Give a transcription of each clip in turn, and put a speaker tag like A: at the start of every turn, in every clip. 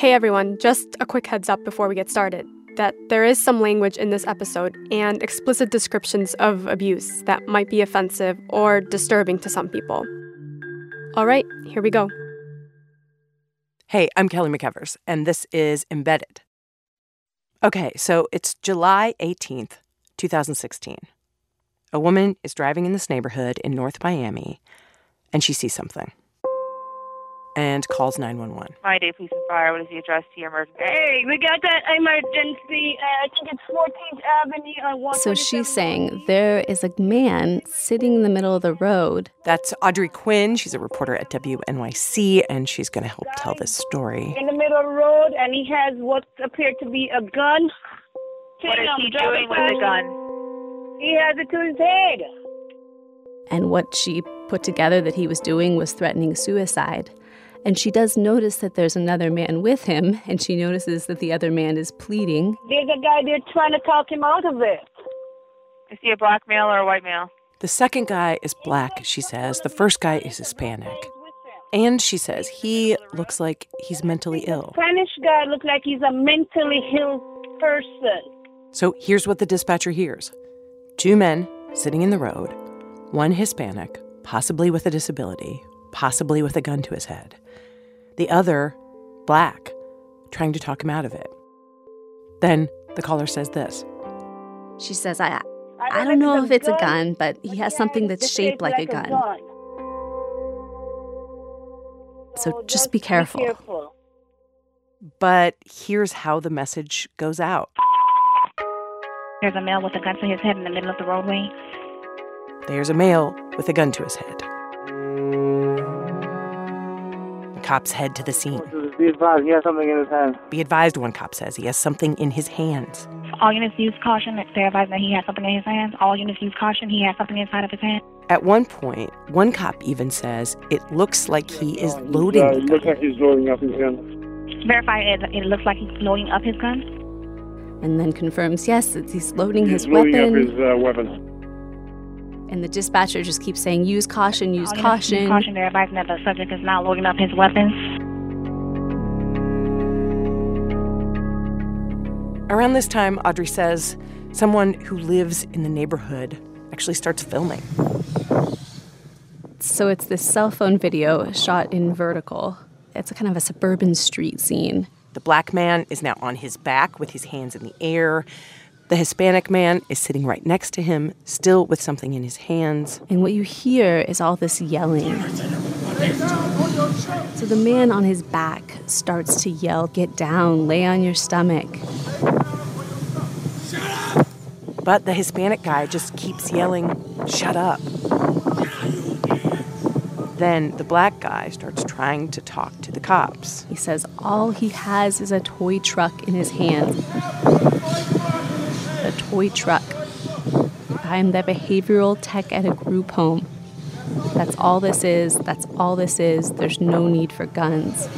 A: Hey everyone, just a quick heads up before we get started that there is some language in this episode and explicit descriptions of abuse that might be offensive or disturbing to some people. All right, here we go.
B: Hey, I'm Kelly McEvers, and this is Embedded. Okay, so it's July 18th, 2016. A woman is driving in this neighborhood in North Miami, and she sees something and calls 911.
C: Miami-Dade Police and Fire, what is the address to your emergency?
D: Hey, we got that emergency. Uh, I think it's 14th Avenue on 1.
E: So she's saying there is a man sitting in the middle of the road.
B: That's Audrey Quinn. She's a reporter at WNYC, and she's going to help tell this story.
D: In the middle of the road, and he has what appeared to be a gun.
C: What is he doing with the gun?
D: He has it to his head.
E: And what she put together that he was doing was threatening suicide. And she does notice that there's another man with him, and she notices that the other man is pleading.
D: There's a guy there trying to talk him out of it.
C: Is he a black male or a white male?
B: The second guy is black, she says. The first guy is Hispanic. And she says he looks like he's mentally ill.
D: Spanish guy looks like he's a mentally ill person.
B: So here's what the dispatcher hears two men sitting in the road, one Hispanic, possibly with a disability, possibly with a gun to his head, the other, black, trying to talk him out of it. Then the caller says this
E: She says, I, I don't know if it's a gun, but he has something that's shaped like a gun. So oh, just be careful.
B: But here's how the message goes out
F: There's a male with a gun to his head in the middle of the roadway.
B: There's a male with a gun to his head. Cops head to the scene.
G: Be advised, he has something in his hand.
B: Be advised, one cop says, he has something in his hands.
F: All units use caution. They're advised that he has something in his hands. All units use caution. He has something inside of his hand.
B: At one point, one cop even says it looks like he is loading
G: Uh, it looks like he's loading up his gun.
F: Verify it. It looks like he's loading up his gun.
E: And then confirms, yes, it's, he's loading his
G: He's loading
E: weapon.
G: up his uh, weapon.
E: And the dispatcher just keeps saying, use caution, use
F: All units use
E: caution.
F: caution. They're advising that the subject is not loading up his weapons.
B: Around this time, Audrey says someone who lives in the neighborhood actually starts filming.
E: So it's this cell phone video shot in vertical. It's a kind of a suburban street scene.
B: The black man is now on his back with his hands in the air. The Hispanic man is sitting right next to him, still with something in his hands.
E: And what you hear is all this yelling. So the man on his back starts to yell, Get down, lay on your stomach.
B: But the Hispanic guy just keeps yelling, Shut up. Then the black guy starts trying to talk to the cops.
E: He says all he has is a toy truck in his hand. A toy truck. I'm the behavioral tech at a group home. That's all this is. That's all this is. There's no need for guns.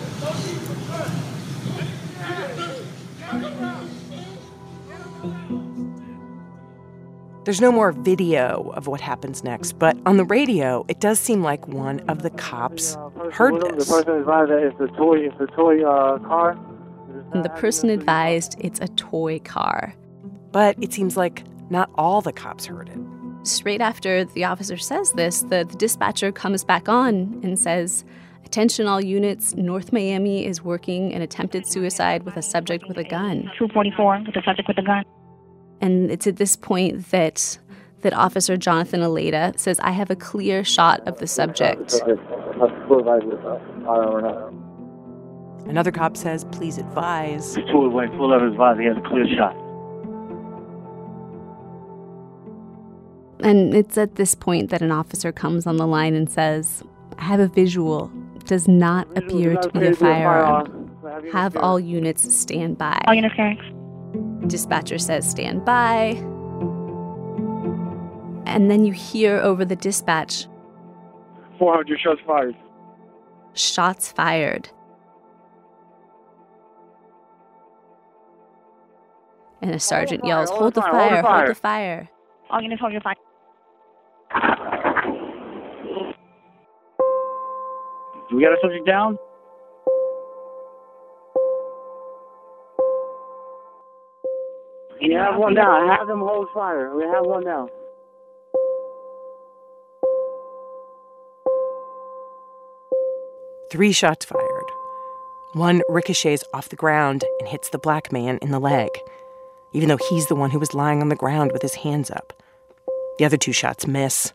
B: There's no more video of what happens next, but on the radio, it does seem like one of the cops heard this.
G: The person advised it's the toy, it's the toy uh, car.
E: And the person advised it's a toy car.
B: But it seems like not all the cops heard it.
E: Straight after the officer says this, the, the dispatcher comes back on and says, Attention all units, North Miami is working an attempted suicide with a subject with a gun.
F: 244 with the subject with a gun.
E: And it's at this point that that Officer Jonathan Aledda says, I have a clear shot of the subject.
B: Another cop says, Please advise.
G: He's full away, full of his visor. He has a clear shot.
E: And it's at this point that an officer comes on the line and says, I have a visual. Does not appear to be a firearm. Have all units stand by.
F: All units carry.
E: Dispatcher says, stand by. And then you hear over the dispatch,
G: 400 shots fired.
E: shots fired. And a sergeant
G: fire,
E: yells,
G: hold
E: hold
G: the
E: the
G: fire, hold the
E: fire, hold the fire.
F: All units hold your fire.
G: Got our subject down? We have one down. Have them hold fire. We have one down.
B: Three shots fired. One ricochets off the ground and hits the black man in the leg, even though he's the one who was lying on the ground with his hands up. The other two shots miss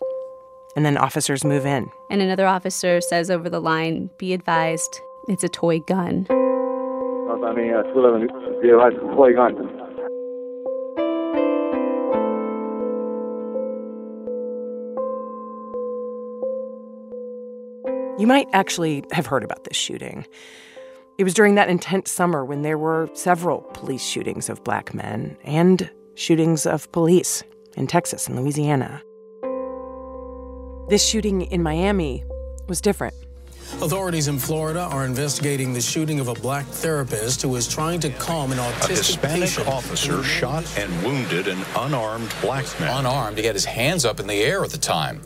B: and then officers move in.
E: And another officer says over the line, Be advised, it's a toy gun.
G: I mean, 211, be advised, toy gun.
B: You might actually have heard about this shooting. It was during that intense summer when there were several police shootings of black men and shootings of police in Texas and Louisiana. This shooting in Miami was different.
H: Authorities in Florida are investigating the shooting of a black therapist who was trying to calm an autistic
I: A
H: autistic
I: Hispanic
H: patient.
I: officer shot and wounded an unarmed black man.
J: Unarmed, he had his hands up in the air at the time.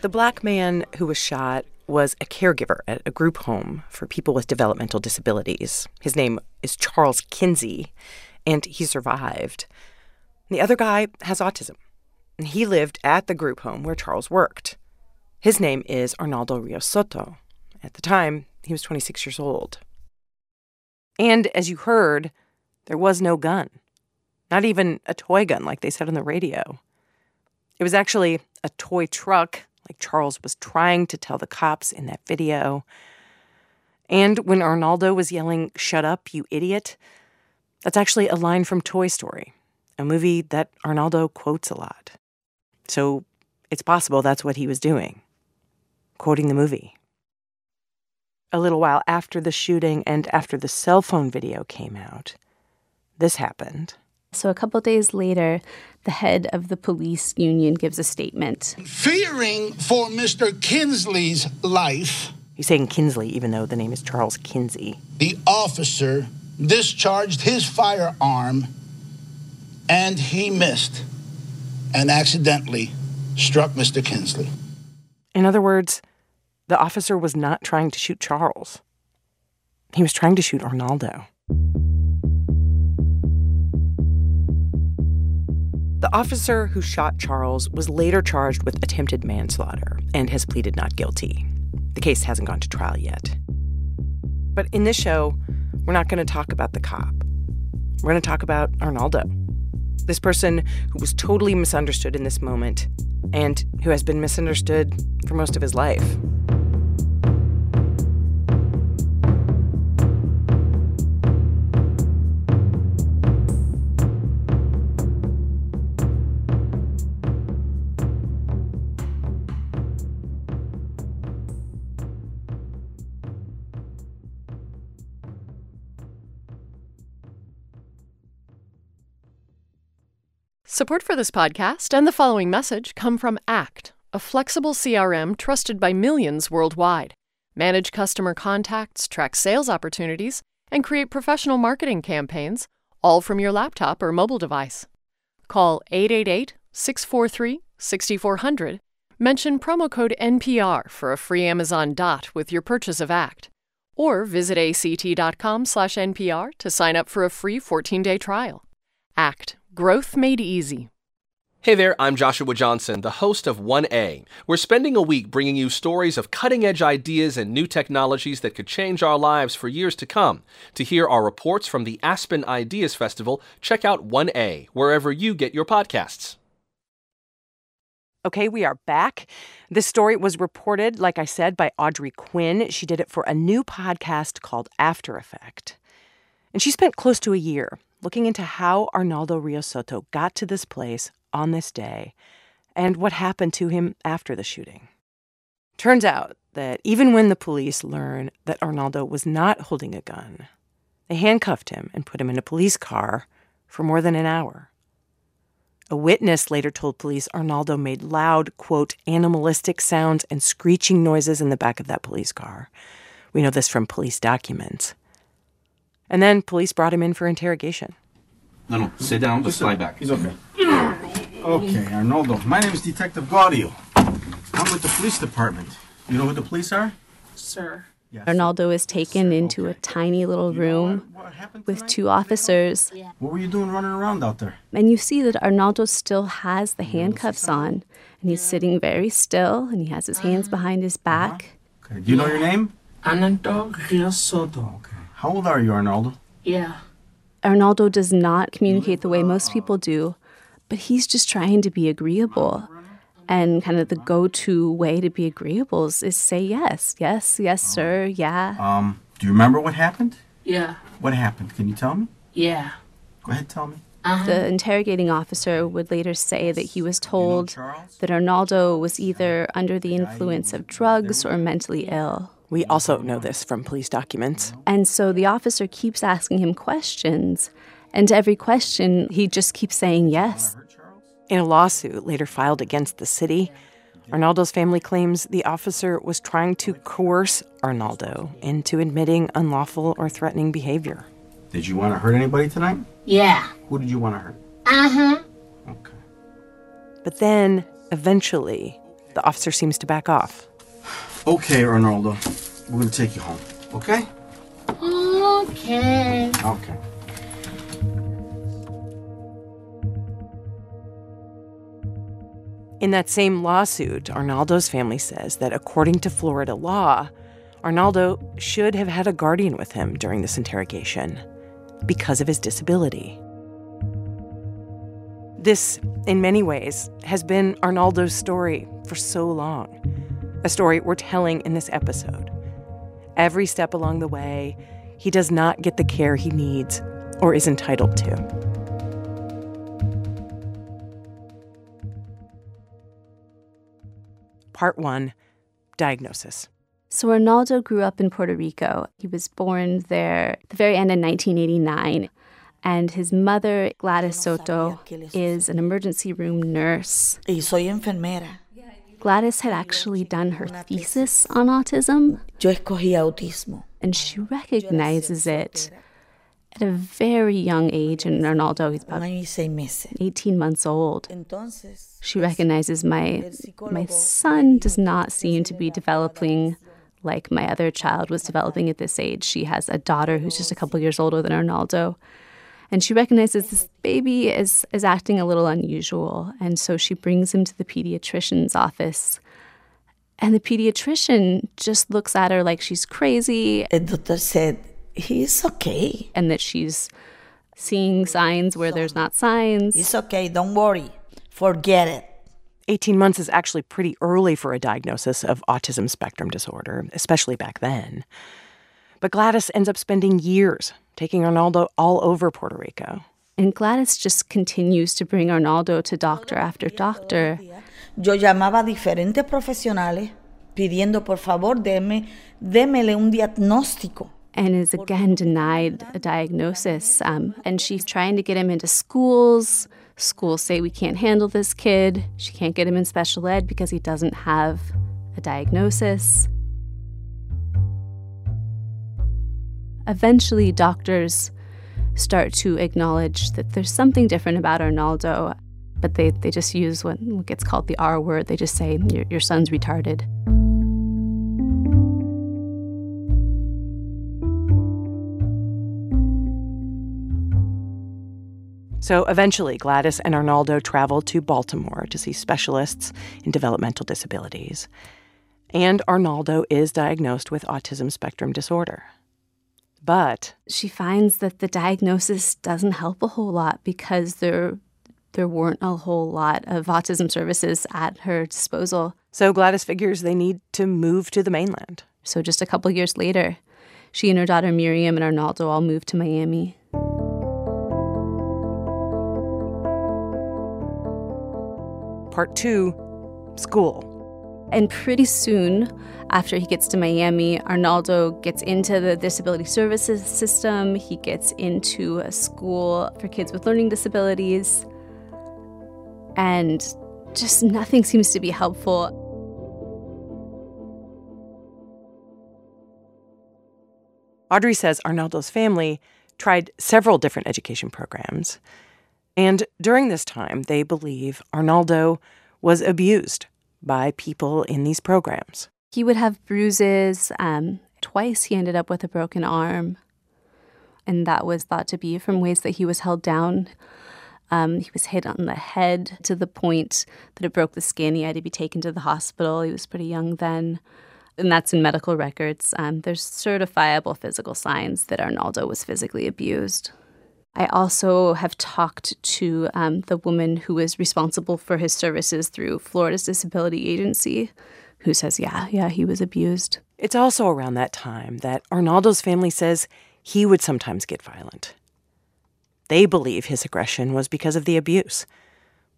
B: The black man who was shot was a caregiver at a group home for people with developmental disabilities. His name is Charles Kinsey, and he survived. The other guy has autism, he lived at the group home where Charles worked. His name is Arnaldo Rios Soto. At the time, he was 26 years old. And as you heard, there was no gun, not even a toy gun like they said on the radio. It was actually a toy truck, like Charles was trying to tell the cops in that video. And when Arnaldo was yelling, Shut up, you idiot, that's actually a line from Toy Story, a movie that Arnaldo quotes a lot. So it's possible that's what he was doing, quoting the movie. A little while after the shooting and after the cell phone video came out, this happened.
E: So a couple days later, the head of the police union gives a statement.
K: Fearing for Mr. Kinsley's life,
B: He's saying Kinsley, even though the name is Charles Kinsey.
K: the officer discharged his firearm and he missed and accidentally struck Mr. Kinsley.
B: In other words, the officer was not trying to shoot Charles. He was trying to shoot Arnaldo. The officer who shot Charles was later charged with attempted manslaughter and has pleaded not guilty. The case hasn't gone to trial yet. But in this show, we're not going to talk about the cop. We're going to talk about Arnaldo, this person who was totally misunderstood in this moment and who has been misunderstood for most of his life.
L: Support for this podcast and the following message come from ACT, a flexible CRM trusted by millions worldwide. Manage customer contacts, track sales opportunities, and create professional marketing campaigns, all from your laptop or mobile device. Call 888 643 6400. Mention promo code NPR for a free Amazon Dot with your purchase of ACT. Or visit act.com slash NPR to sign up for a free 14 day trial. ACT Growth Made Easy.
M: Hey there, I'm Joshua Johnson, the host of 1A. We're spending a week bringing you stories of cutting edge ideas and new technologies that could change our lives for years to come. To hear our reports from the Aspen Ideas Festival, check out 1A wherever you get your podcasts.
B: Okay, we are back. This story was reported, like I said, by Audrey Quinn. She did it for a new podcast called After Effect. And she spent close to a year looking into how Arnaldo Rios Soto got to this place on this day and what happened to him after the shooting. Turns out that even when the police learned that Arnaldo was not holding a gun, they handcuffed him and put him in a police car for more than an hour. A witness later told police Arnaldo made loud, quote, animalistic sounds and screeching noises in the back of that police car. We know this from police documents. And then police brought him in for interrogation.
N: No, no, sit down, just lie back.
O: He's okay. Okay, Arnoldo. My name is Detective Gaudio. I'm with the police department. You know who the police are?
P: Sir,
E: Arnaldo is taken into a tiny little room with two officers.
O: What were you doing running around out there?
E: And you see that Arnaldo still has the handcuffs on, and he's sitting very still, and he has his hands ah. behind his uh-huh. back.
O: Okay. Do you know your name?
P: Arnaldo Rios Soto.
O: Okay. How old are you, Arnaldo?
P: Yeah.
E: Arnaldo does not communicate the way most people do, but he's just trying to be agreeable. And kind of the go to way to be agreeable is, is say yes, yes, yes, sir, yeah.
O: Um, do you remember what happened?
P: Yeah.
O: What happened? Can you tell me?
P: Yeah.
O: Go ahead, tell me.
P: Uh-huh.
E: The interrogating officer would later say that he was told that Arnaldo was either under the influence of drugs or mentally ill.
B: We also know this from police documents.
E: And so the officer keeps asking him questions, and to every question, he just keeps saying yes.
B: In a lawsuit later filed against the city, Arnaldo's family claims the officer was trying to coerce Arnaldo into admitting unlawful or threatening behavior.
O: Did you want to hurt anybody tonight?
P: Yeah.
O: Who did you want to hurt?
P: Uh huh.
O: Okay.
B: But then, eventually, the officer seems to back off.
O: Okay, Arnaldo. We're going to take you home. Okay?
P: Okay.
O: Okay.
B: In that same lawsuit, Arnaldo's family says that according to Florida law, Arnaldo should have had a guardian with him during this interrogation because of his disability. This, in many ways, has been Arnaldo's story for so long, a story we're telling in this episode. Every step along the way, he does not get the care he needs or is entitled to. Part 1 Diagnosis.
E: So Arnaldo grew up in Puerto Rico. He was born there at the very end of 1989. And his mother, Gladys Soto, is an emergency room nurse.
Q: Y soy enfermera.
E: Gladys had actually done her thesis on autism.
Q: Yo escogí autismo.
E: And she recognizes it at a very young age. And Arnaldo, he's about 18 months old. She recognizes my, my son does not seem to be developing like my other child was developing at this age. She has a daughter who's just a couple years older than Arnaldo. And she recognizes this baby is, is acting a little unusual. And so she brings him to the pediatrician's office. And the pediatrician just looks at her like she's crazy.
Q: The doctor said, he's okay.
E: And that she's seeing signs where there's not signs.
Q: It's okay, don't worry. Forget it.
B: 18 months is actually pretty early for a diagnosis of autism spectrum disorder, especially back then. But Gladys ends up spending years taking Arnaldo all over Puerto Rico.
E: And Gladys just continues to bring Arnaldo to doctor after doctor.
Q: Yo llamaba a diferentes profesionales pidiendo por favor deme, démele un diagnóstico.
E: And is again denied a diagnosis. Um, and she's trying to get him into schools. Schools say we can't handle this kid. She can't get him in special ed because he doesn't have a diagnosis. Eventually, doctors start to acknowledge that there's something different about Arnaldo, but they, they just use what, gets called the R word. They just say, your, your son's retarded.
B: So eventually, Gladys and Arnaldo travel to Baltimore to see specialists in developmental disabilities. And Arnaldo is diagnosed with autism spectrum disorder. But
E: she finds that the diagnosis doesn't help a whole lot because there there weren't a whole lot of autism services at her disposal.
B: So Gladys figures they need to move to the mainland.
E: So just a couple years later, she and her daughter Miriam and Arnaldo all moved to Miami.
B: Part 2 School.
E: And pretty soon after he gets to Miami, Arnaldo gets into the disability services system. He gets into a school for kids with learning disabilities. And just nothing seems to be helpful.
B: Audrey says Arnaldo's family tried several different education programs. And during this time, they believe Arnaldo was abused by people in these programs.
E: He would have bruises. Um, twice he ended up with a broken arm. And that was thought to be from ways that he was held down. Um, he was hit on the head to the point that it broke the skin. He had to be taken to the hospital. He was pretty young then. And that's in medical records. Um, there's certifiable physical signs that Arnaldo was physically abused. I also have talked to um, the woman who is responsible for his services through Florida's Disability Agency, who says, yeah, yeah, he was abused.
B: It's also around that time that Arnaldo's family says he would sometimes get violent. They believe his aggression was because of the abuse.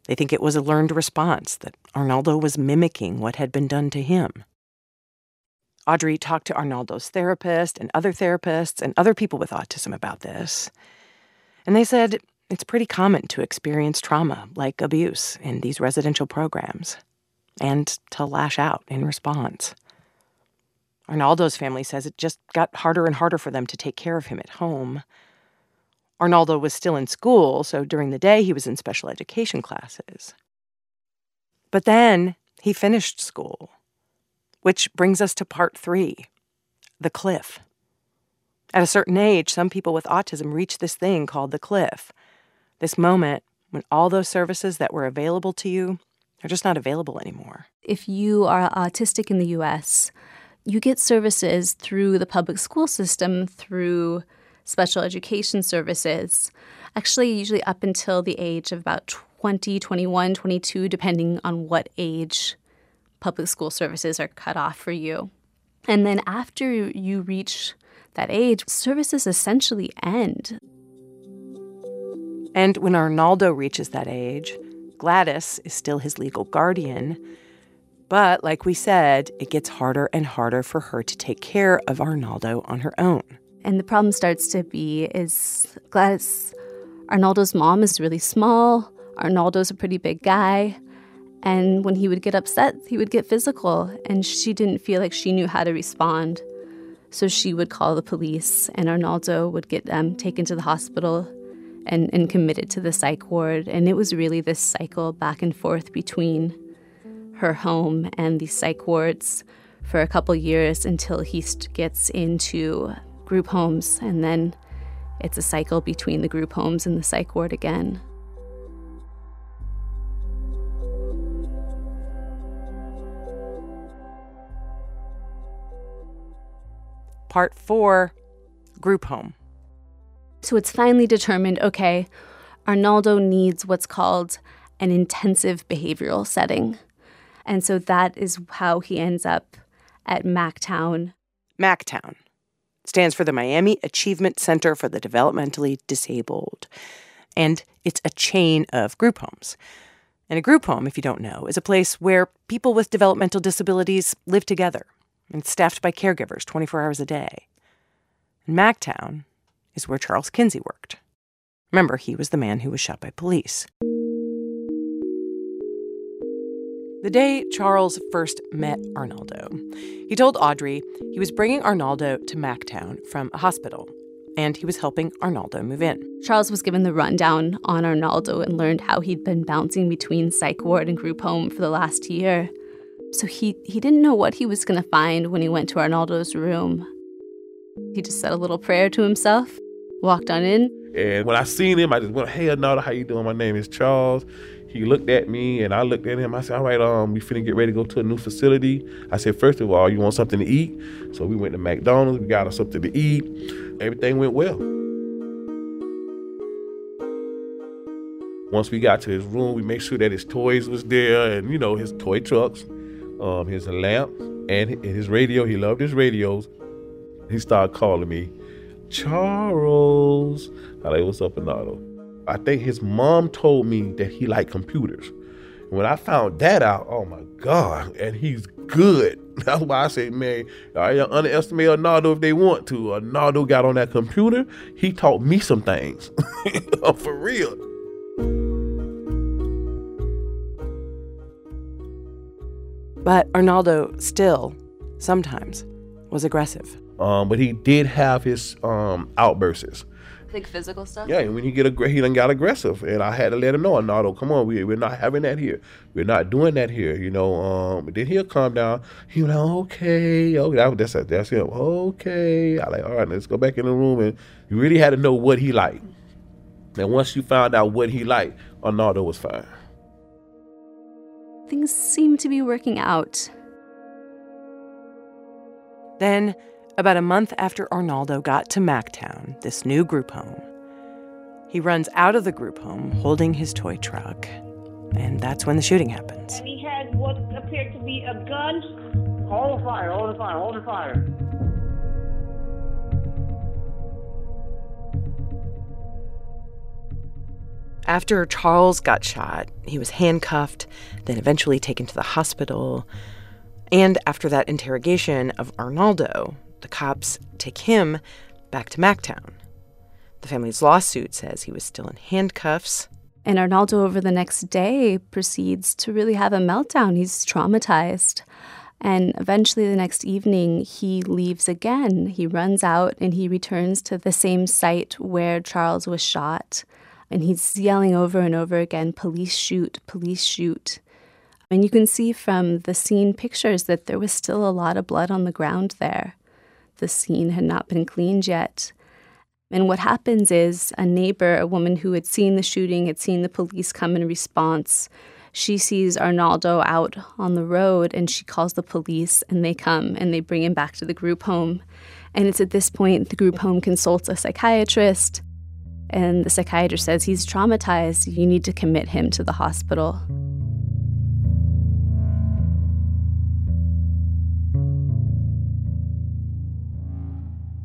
B: They think it was a learned response, that Arnaldo was mimicking what had been done to him. Audrey talked to Arnaldo's therapist and other therapists and other people with autism about this. And they said it's pretty common to experience trauma like abuse in these residential programs and to lash out in response. Arnaldo's family says it just got harder and harder for them to take care of him at home. Arnaldo was still in school, so during the day he was in special education classes. But then he finished school, which brings us to part three the cliff. At a certain age, some people with autism reach this thing called the cliff. This moment when all those services that were available to you are just not available anymore.
E: If you are autistic in the US, you get services through the public school system, through special education services, actually, usually up until the age of about 20, 21, 22, depending on what age public school services are cut off for you. And then after you reach that age, services essentially end.
B: And when Arnaldo reaches that age, Gladys is still his legal guardian. But like we said, it gets harder and harder for her to take care of Arnaldo on her own.
E: And the problem starts to be is Gladys, Arnaldo's mom is really small. Arnaldo's a pretty big guy. And when he would get upset, he would get physical. And she didn't feel like she knew how to respond. So she would call the police, and Arnaldo would get taken to the hospital and, and committed to the psych ward. And it was really this cycle back and forth between her home and the psych wards for a couple years until he gets into group homes. And then it's a cycle between the group homes and the psych ward again.
B: Part four group home.
E: So it's finally determined okay, Arnaldo needs what's called an intensive behavioral setting. And so that is how he ends up at MACTOWN.
B: MACTOWN stands for the Miami Achievement Center for the Developmentally Disabled. And it's a chain of group homes. And a group home, if you don't know, is a place where people with developmental disabilities live together and staffed by caregivers 24 hours a day. And MACTOWN is where Charles Kinsey worked. Remember, he was the man who was shot by police. The day Charles first met Arnaldo, he told Audrey he was bringing Arnaldo to MACTOWN from a hospital, and he was helping Arnaldo move in.
E: Charles was given the rundown on Arnaldo and learned how he'd been bouncing between psych ward and group home for the last year. So he, he didn't know what he was going to find when he went to Arnaldo's room. He just said a little prayer to himself, walked on in.
R: And when I seen him, I just went, "Hey, Arnaldo, how you doing? My name is Charles." He looked at me, and I looked at him. I said, "All right, um, we finna get ready to go to a new facility." I said, first of all, you want something to eat?" So we went to McDonald's. We got us something to eat. Everything went well. Once we got to his room, we made sure that his toys was there, and you know his toy trucks um, his lamp and his radio. He loved his radios. He started calling me Charles. I like, what's up, Bernardo? I think his mom told me that he liked computers. When I found that out, oh my God, and he's good. That's why I say, man, I underestimate Arnaldo if they want to. Arnaldo got on that computer. He taught me some things. Oh, for real.
B: But Arnaldo still, sometimes, was aggressive.
R: Um, but he did have his um, outbursts.
E: Like physical stuff?
R: Yeah, and when he get aggr- he done got aggressive, and I had to let him know, Arnaldo, come on, we we're not having that here. We're not doing that here, you know. Um, but then he'll calm down. He was like, okay, okay, that, that's that's him. Okay, I like, all right, let's go back in the room, and you really had to know what he liked. And once you found out what he liked, Arnaldo was fine.
E: Things seem to be working out.
B: Then, about a month after Arnaldo got to Mactown, this new group home, he runs out of the group home holding his toy truck. And that's when the shooting happens.
D: And he had what appeared to be a gun.
G: Hold the fire, hold the fire, hold the fire.
B: After Charles got shot, he was handcuffed, then eventually taken to the hospital. And after that interrogation of Arnaldo, the cops take him back to Mactown. The family's lawsuit says he was still in handcuffs.
E: And Arnaldo, over the next day, proceeds to really have a meltdown. He's traumatized. And eventually, the next evening, he leaves again. He runs out and he returns to the same site where Charles was shot. And he's yelling over and over again, police shoot, police shoot. And you can see from the scene pictures that there was still a lot of blood on the ground there. The scene had not been cleaned yet. And what happens is a neighbor, a woman who had seen the shooting, had seen the police come in response, she sees Arnaldo out on the road and she calls the police and they come and they bring him back to the group home. And it's at this point the group home consults a psychiatrist and the psychiatrist says he's traumatized. You need to commit him to the hospital.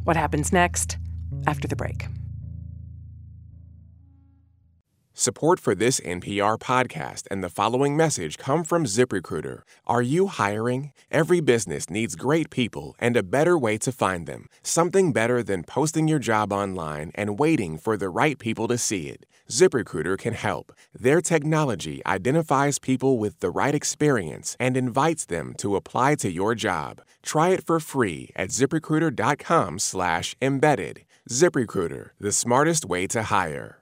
B: What happens next? After the break.
S: Support for this NPR podcast and the following message come from ZipRecruiter. Are you hiring? Every business needs great people and a better way to find them. Something better than posting your job online and waiting for the right people to see it. ZipRecruiter can help. Their technology identifies people with the right experience and invites them to apply to your job. Try it for free at ziprecruiter.com/embedded. ZipRecruiter, the smartest way to hire.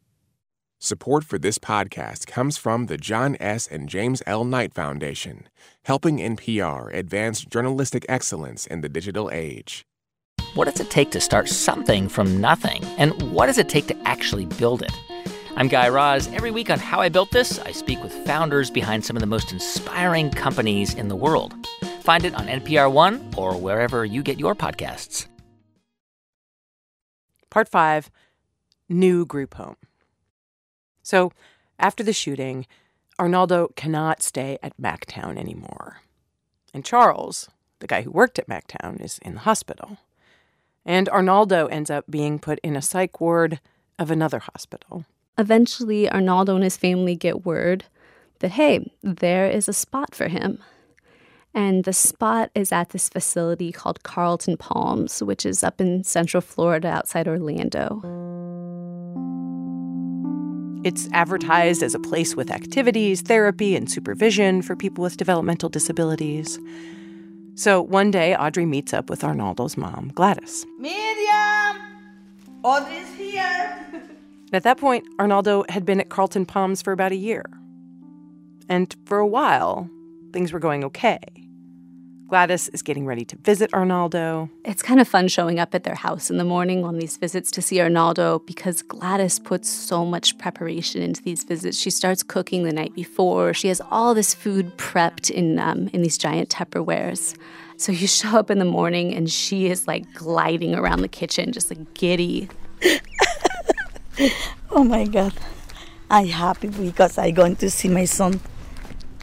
S: Support for this podcast comes from the John S. and James L. Knight Foundation, helping NPR advance journalistic excellence in the digital age.
T: What does it take to start something from nothing? And what does it take to actually build it? I'm Guy Raz. Every week on How I Built This, I speak with founders behind some of the most inspiring companies in the world. Find it on NPR One or wherever you get your podcasts.
B: Part 5 New Group Home. So, after the shooting, Arnaldo cannot stay at Mactown anymore. And Charles, the guy who worked at Mactown, is in the hospital. And Arnaldo ends up being put in a psych ward of another hospital.
E: Eventually, Arnaldo and his family get word that, hey, there is a spot for him. And the spot is at this facility called Carlton Palms, which is up in central Florida outside Orlando.
B: It's advertised as a place with activities, therapy, and supervision for people with developmental disabilities. So one day, Audrey meets up with Arnaldo's mom, Gladys.
Q: Miriam! Audrey's here.
B: At that point, Arnaldo had been at Carlton Palms for about a year. And for a while, things were going okay. Gladys is getting ready to visit Arnaldo.
E: It's kind of fun showing up at their house in the morning on these visits to see Arnaldo because Gladys puts so much preparation into these visits. She starts cooking the night before. She has all this food prepped in um, in these giant Tupperwares. So you show up in the morning and she is like gliding around the kitchen, just like giddy.
Q: oh my God. I'm happy because I'm going to see my son.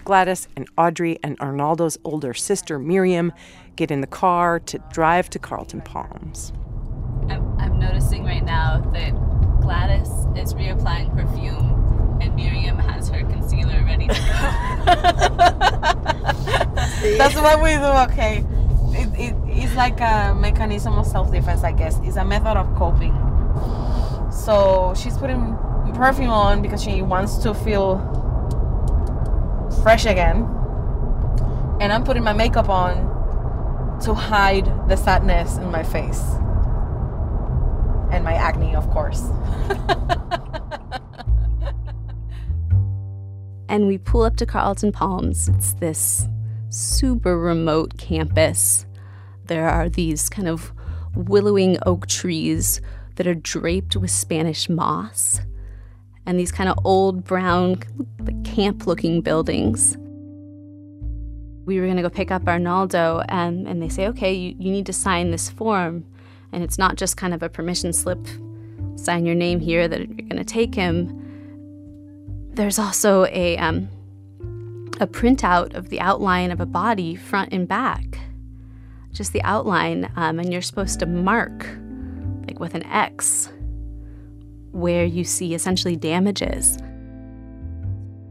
B: Gladys and Audrey and Arnaldo's older sister Miriam get in the car to drive to Carlton Palms.
E: I'm, I'm noticing right now that Gladys is reapplying perfume and Miriam has her concealer ready to go.
U: That's what we do, okay. It, it, it's like a mechanism of self defense, I guess. It's a method of coping. So she's putting perfume on because she wants to feel fresh again. And I'm putting my makeup on to hide the sadness in my face and my acne, of course.
E: and we pull up to Carlton Palms. It's this super remote campus. There are these kind of willowing oak trees that are draped with Spanish moss and these kind of old brown camp looking buildings. We were going to go pick up Arnaldo, and, and they say, okay, you, you need to sign this form. And it's not just kind of a permission slip, sign your name here that you're going to take him. There's also a, um, a printout of the outline of a body, front and back. Just the outline, um, and you're supposed to mark, like with an X, where you see essentially damages.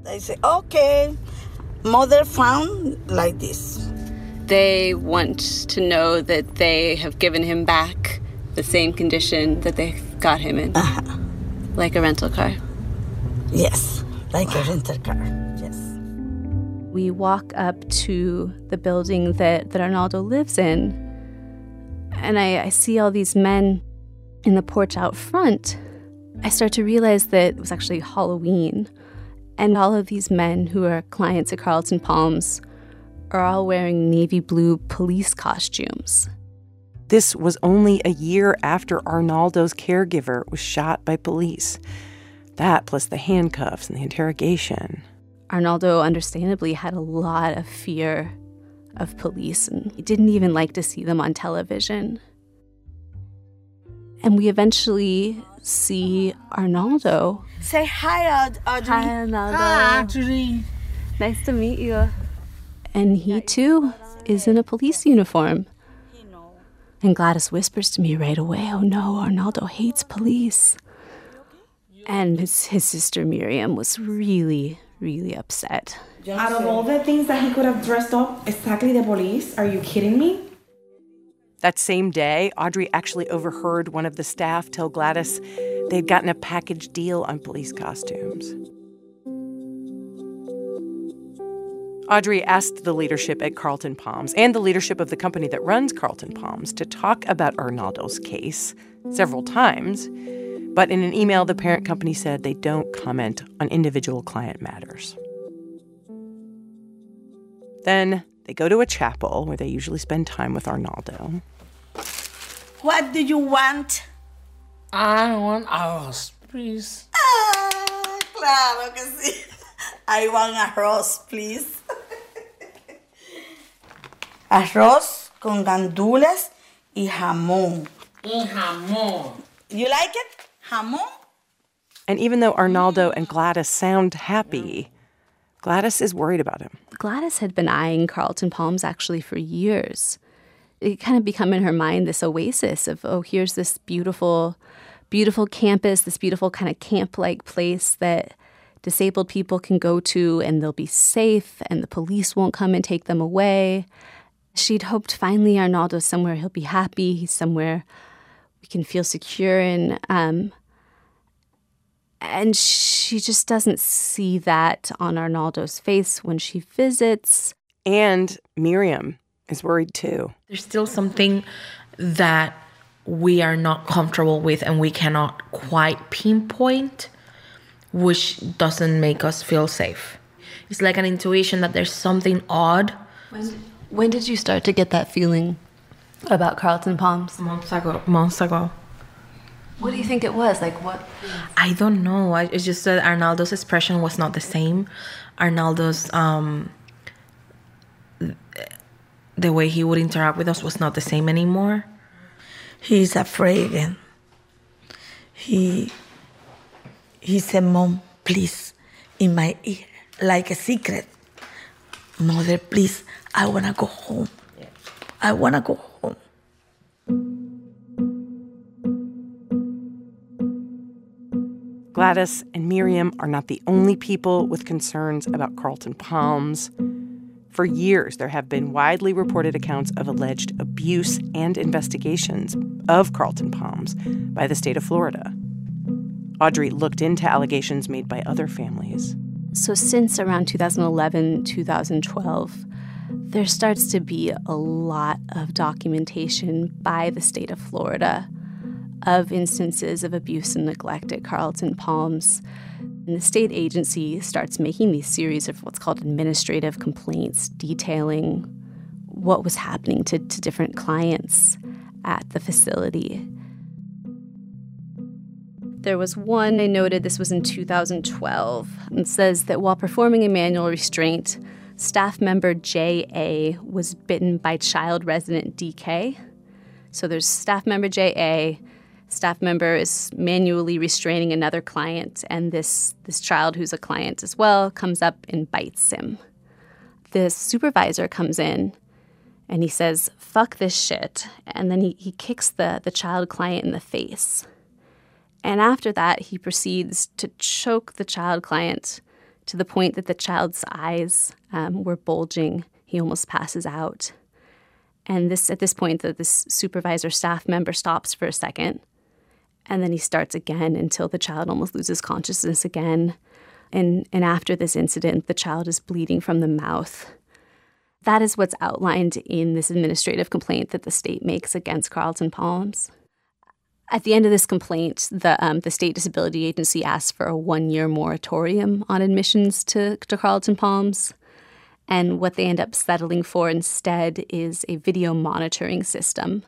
Q: They say, okay, mother found like this.
E: They want to know that they have given him back the same condition that they got him in.
Q: Uh-huh.
E: Like a rental car.
Q: Yes, like a rental car. Yes.
E: We walk up to the building that, that Arnaldo lives in, and I, I see all these men in the porch out front. I start to realize that it was actually Halloween, and all of these men who are clients at Carlton Palms are all wearing navy blue police costumes.
B: This was only a year after Arnaldo's caregiver was shot by police. That plus the handcuffs and the interrogation.
E: Arnaldo understandably had a lot of fear of police and he didn't even like to see them on television. And we eventually see Arnaldo.
Q: Say hi, Audrey.
E: Hi, Arnaldo.
Q: Hi, Audrey.
E: Nice to meet you. And he too is in a police uniform. And Gladys whispers to me right away, Oh no, Arnaldo hates police. And his, his sister Miriam was really, really upset.
V: Out of all the things that he could have dressed up exactly the police, are you kidding me?
B: That same day, Audrey actually overheard one of the staff tell Gladys they'd gotten a package deal on police costumes. Audrey asked the leadership at Carlton Palms and the leadership of the company that runs Carlton Palms to talk about Arnaldo's case several times. But in an email, the parent company said they don't comment on individual client matters. Then they go to a chapel where they usually spend time with Arnaldo.
Q: What do you want?
P: I want a arroz, please.
Q: Ah, claro que sí. I want a arroz, please. arroz con gandules y jamón.
P: Y jamón.
Q: You like it? Jamón?
B: And even though Arnaldo and Gladys sound happy, Gladys is worried about him.
E: Gladys had been eyeing Carlton Palms actually for years. It kind of become in her mind this oasis of, oh, here's this beautiful, beautiful campus, this beautiful kind of camp like place that disabled people can go to and they'll be safe and the police won't come and take them away. She'd hoped finally Arnaldo's somewhere he'll be happy, he's somewhere we can feel secure in. Um, and she just doesn't see that on Arnaldo's face when she visits.
B: And Miriam is worried too.
V: There's still something that we are not comfortable with and we cannot quite pinpoint, which doesn't make us feel safe. It's like an intuition that there's something odd.
E: When, when did you start to get that feeling about Carlton Palms?
V: Months ago. Months ago.
E: What do you think it was? Like what?
V: I don't know. I, it's just that Arnaldo's expression was not the same. Arnaldo's um, the way he would interact with us was not the same anymore.
Q: He's afraid again. He he said, "Mom, please," in my ear, like a secret. Mother, please, I wanna go home. I wanna go home.
B: Gladys and Miriam are not the only people with concerns about Carlton Palms. For years, there have been widely reported accounts of alleged abuse and investigations of Carlton Palms by the state of Florida. Audrey looked into allegations made by other families.
E: So, since around 2011, 2012, there starts to be a lot of documentation by the state of Florida of instances of abuse and neglect at Carlton Palms. And the state agency starts making these series of what's called administrative complaints detailing what was happening to, to different clients at the facility. There was one I noted, this was in 2012, and says that while performing a manual restraint, staff member J.A. was bitten by child resident D.K. So there's staff member J.A., staff member is manually restraining another client, and this, this child who's a client as well comes up and bites him. The supervisor comes in and he says, fuck this shit. And then he, he kicks the, the child client in the face. And after that, he proceeds to choke the child client to the point that the child's eyes um, were bulging. He almost passes out. And this at this point, that this supervisor staff member stops for a second, and then he starts again until the child almost loses consciousness again. And and after this incident, the child is bleeding from the mouth. That is what's outlined in this administrative complaint that the state makes against Carlton Palms. At the end of this complaint, the, um, the State Disability Agency asked for a one year moratorium on admissions to, to Carlton Palms. And what they end up settling for instead is a video monitoring system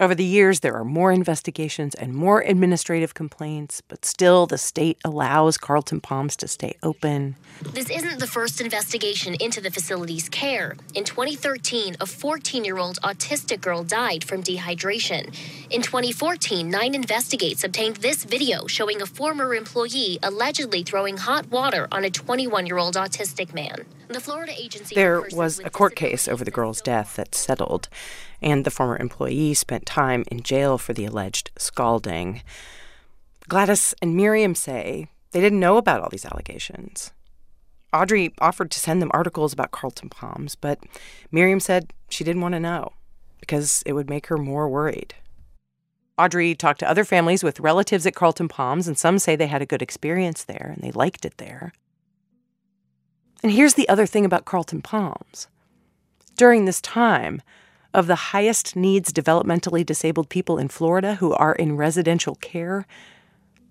B: over the years, there are more investigations and more administrative complaints, but still, the state allows Carlton Palms to stay open.
W: This isn't the first investigation into the facility's care. In 2013, a 14 year old autistic girl died from dehydration. In 2014, Nine Investigates obtained this video showing a former employee allegedly throwing hot water on a 21 year old autistic man. The Florida agency.
B: There was a court case over the girl's death that settled and the former employee spent time in jail for the alleged scalding. Gladys and Miriam say they didn't know about all these allegations. Audrey offered to send them articles about Carlton Palms, but Miriam said she didn't want to know because it would make her more worried. Audrey talked to other families with relatives at Carlton Palms, and some say they had a good experience there and they liked it there. And here's the other thing about Carlton Palms. During this time, of the highest needs developmentally disabled people in Florida who are in residential care,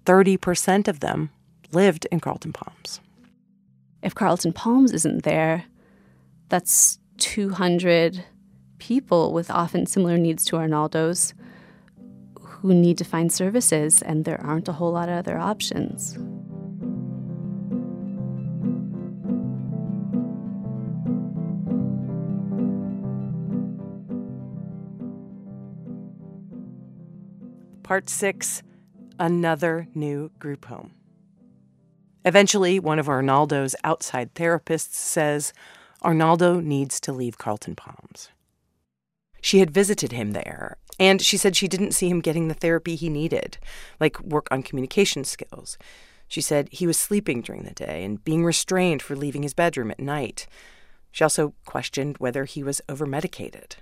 B: 30% of them lived in Carlton Palms.
E: If Carlton Palms isn't there, that's 200 people with often similar needs to Arnaldo's who need to find services, and there aren't a whole lot of other options.
B: Part 6 Another New Group Home. Eventually, one of Arnaldo's outside therapists says Arnaldo needs to leave Carlton Palms. She had visited him there, and she said she didn't see him getting the therapy he needed, like work on communication skills. She said he was sleeping during the day and being restrained for leaving his bedroom at night. She also questioned whether he was overmedicated.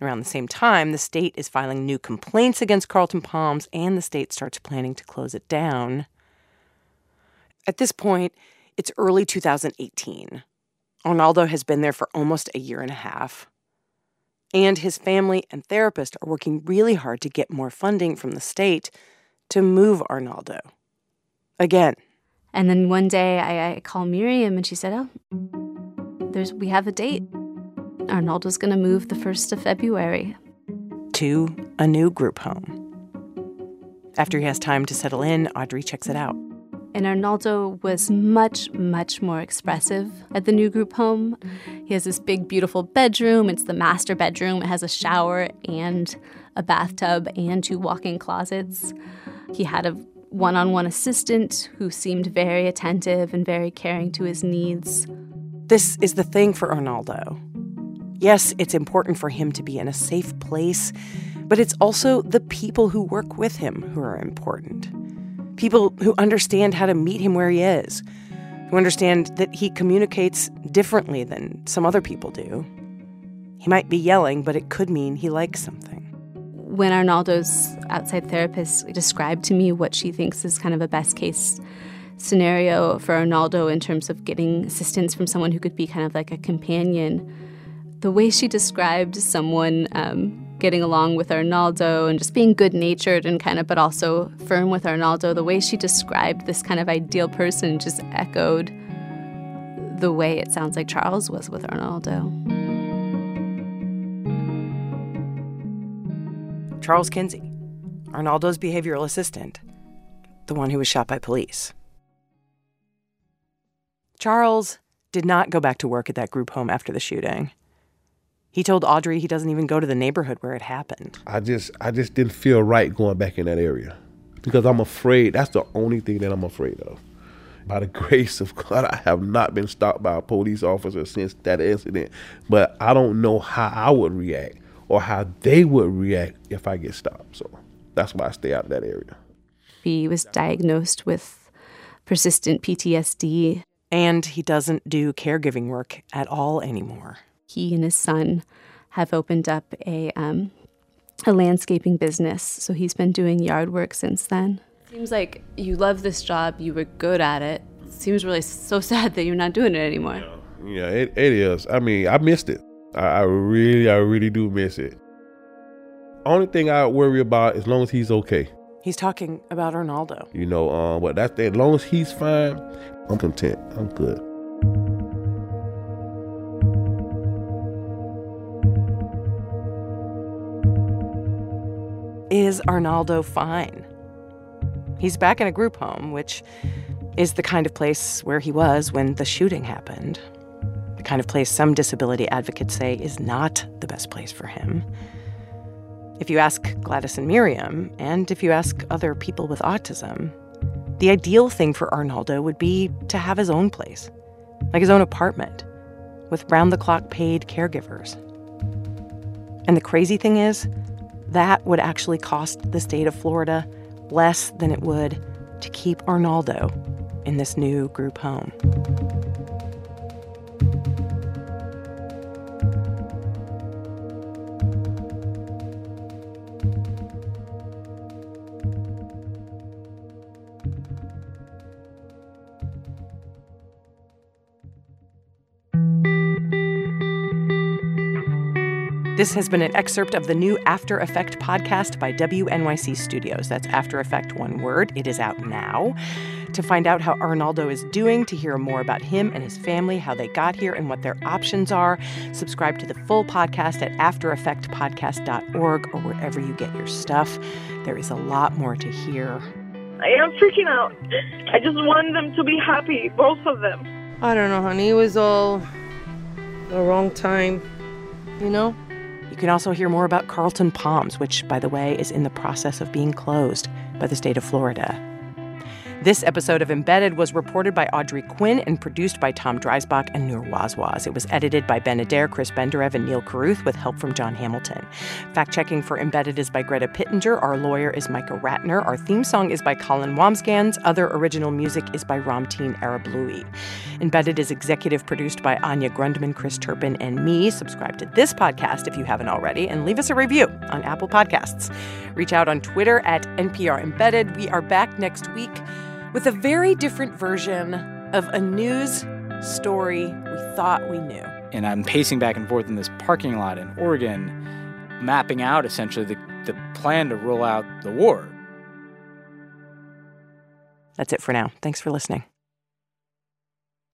B: Around the same time, the state is filing new complaints against Carlton Palms, and the state starts planning to close it down. At this point, it's early 2018. Arnaldo has been there for almost a year and a half. And his family and therapist are working really hard to get more funding from the state to move Arnaldo. Again.
E: And then one day I, I call Miriam and she said, Oh, there's we have a date. Arnaldo's going to move the 1st of February.
B: To a new group home. After he has time to settle in, Audrey checks it out.
E: And Arnaldo was much, much more expressive at the new group home. He has this big, beautiful bedroom. It's the master bedroom. It has a shower and a bathtub and two walk in closets. He had a one on one assistant who seemed very attentive and very caring to his needs.
B: This is the thing for Arnaldo. Yes, it's important for him to be in a safe place, but it's also the people who work with him who are important. People who understand how to meet him where he is, who understand that he communicates differently than some other people do. He might be yelling, but it could mean he likes something.
E: When Arnaldo's outside therapist described to me what she thinks is kind of a best case scenario for Arnaldo in terms of getting assistance from someone who could be kind of like a companion. The way she described someone um, getting along with Arnaldo and just being good natured and kind of, but also firm with Arnaldo, the way she described this kind of ideal person just echoed the way it sounds like Charles was with Arnaldo.
B: Charles Kinsey, Arnaldo's behavioral assistant, the one who was shot by police. Charles did not go back to work at that group home after the shooting. He told Audrey he doesn't even go to the neighborhood where it happened.
R: I just I just didn't feel right going back in that area because I'm afraid. That's the only thing that I'm afraid of. By the grace of God, I have not been stopped by a police officer since that incident. But I don't know how I would react or how they would react if I get stopped. So that's why I stay out of that area.
E: He was diagnosed with persistent PTSD.
B: And he doesn't do caregiving work at all anymore.
E: He and his son have opened up a um, a landscaping business, so he's been doing yard work since then. Seems like you love this job, you were good at it. Seems really so sad that you're not doing it anymore.
R: Yeah, it, it is. I mean, I missed it. I, I really, I really do miss it. Only thing I worry about as long as he's okay.
B: He's talking about Arnaldo.
R: You know, um, but that's as long as he's fine, I'm content. I'm good.
B: Is Arnaldo fine? He's back in a group home, which is the kind of place where he was when the shooting happened. The kind of place some disability advocates say is not the best place for him. If you ask Gladys and Miriam, and if you ask other people with autism, the ideal thing for Arnaldo would be to have his own place, like his own apartment, with round the clock paid caregivers. And the crazy thing is, that would actually cost the state of Florida less than it would to keep Arnaldo in this new group home. This has been an excerpt of the new After Effect podcast by WNYC Studios. That's After Effect, one word. It is out now. To find out how Arnaldo is doing, to hear more about him and his family, how they got here, and what their options are, subscribe to the full podcast at aftereffectpodcast.org or wherever you get your stuff. There is a lot more to hear.
D: I am freaking out. I just want them to be happy, both of them.
U: I don't know, honey. It was all the wrong time, you know?
B: You can also hear more about Carlton Palms, which, by the way, is in the process of being closed by the state of Florida. This episode of Embedded was reported by Audrey Quinn and produced by Tom Dreisbach and Noor Wazwaz. It was edited by Ben Adair, Chris Benderev, and Neal Carruth with help from John Hamilton. Fact checking for Embedded is by Greta Pittenger. Our lawyer is Micah Ratner. Our theme song is by Colin Wambsgans. Other original music is by Ramtin Arablouei. Embedded is executive produced by Anya Grundmann, Chris Turpin, and me. Subscribe to this podcast if you haven't already, and leave us a review on Apple Podcasts. Reach out on Twitter at NPR Embedded. We are back next week with a very different version of a news story we thought we knew.
X: And I'm pacing back and forth in this parking lot in Oregon, mapping out essentially the, the plan to roll out the war.
B: That's it for now. Thanks for listening.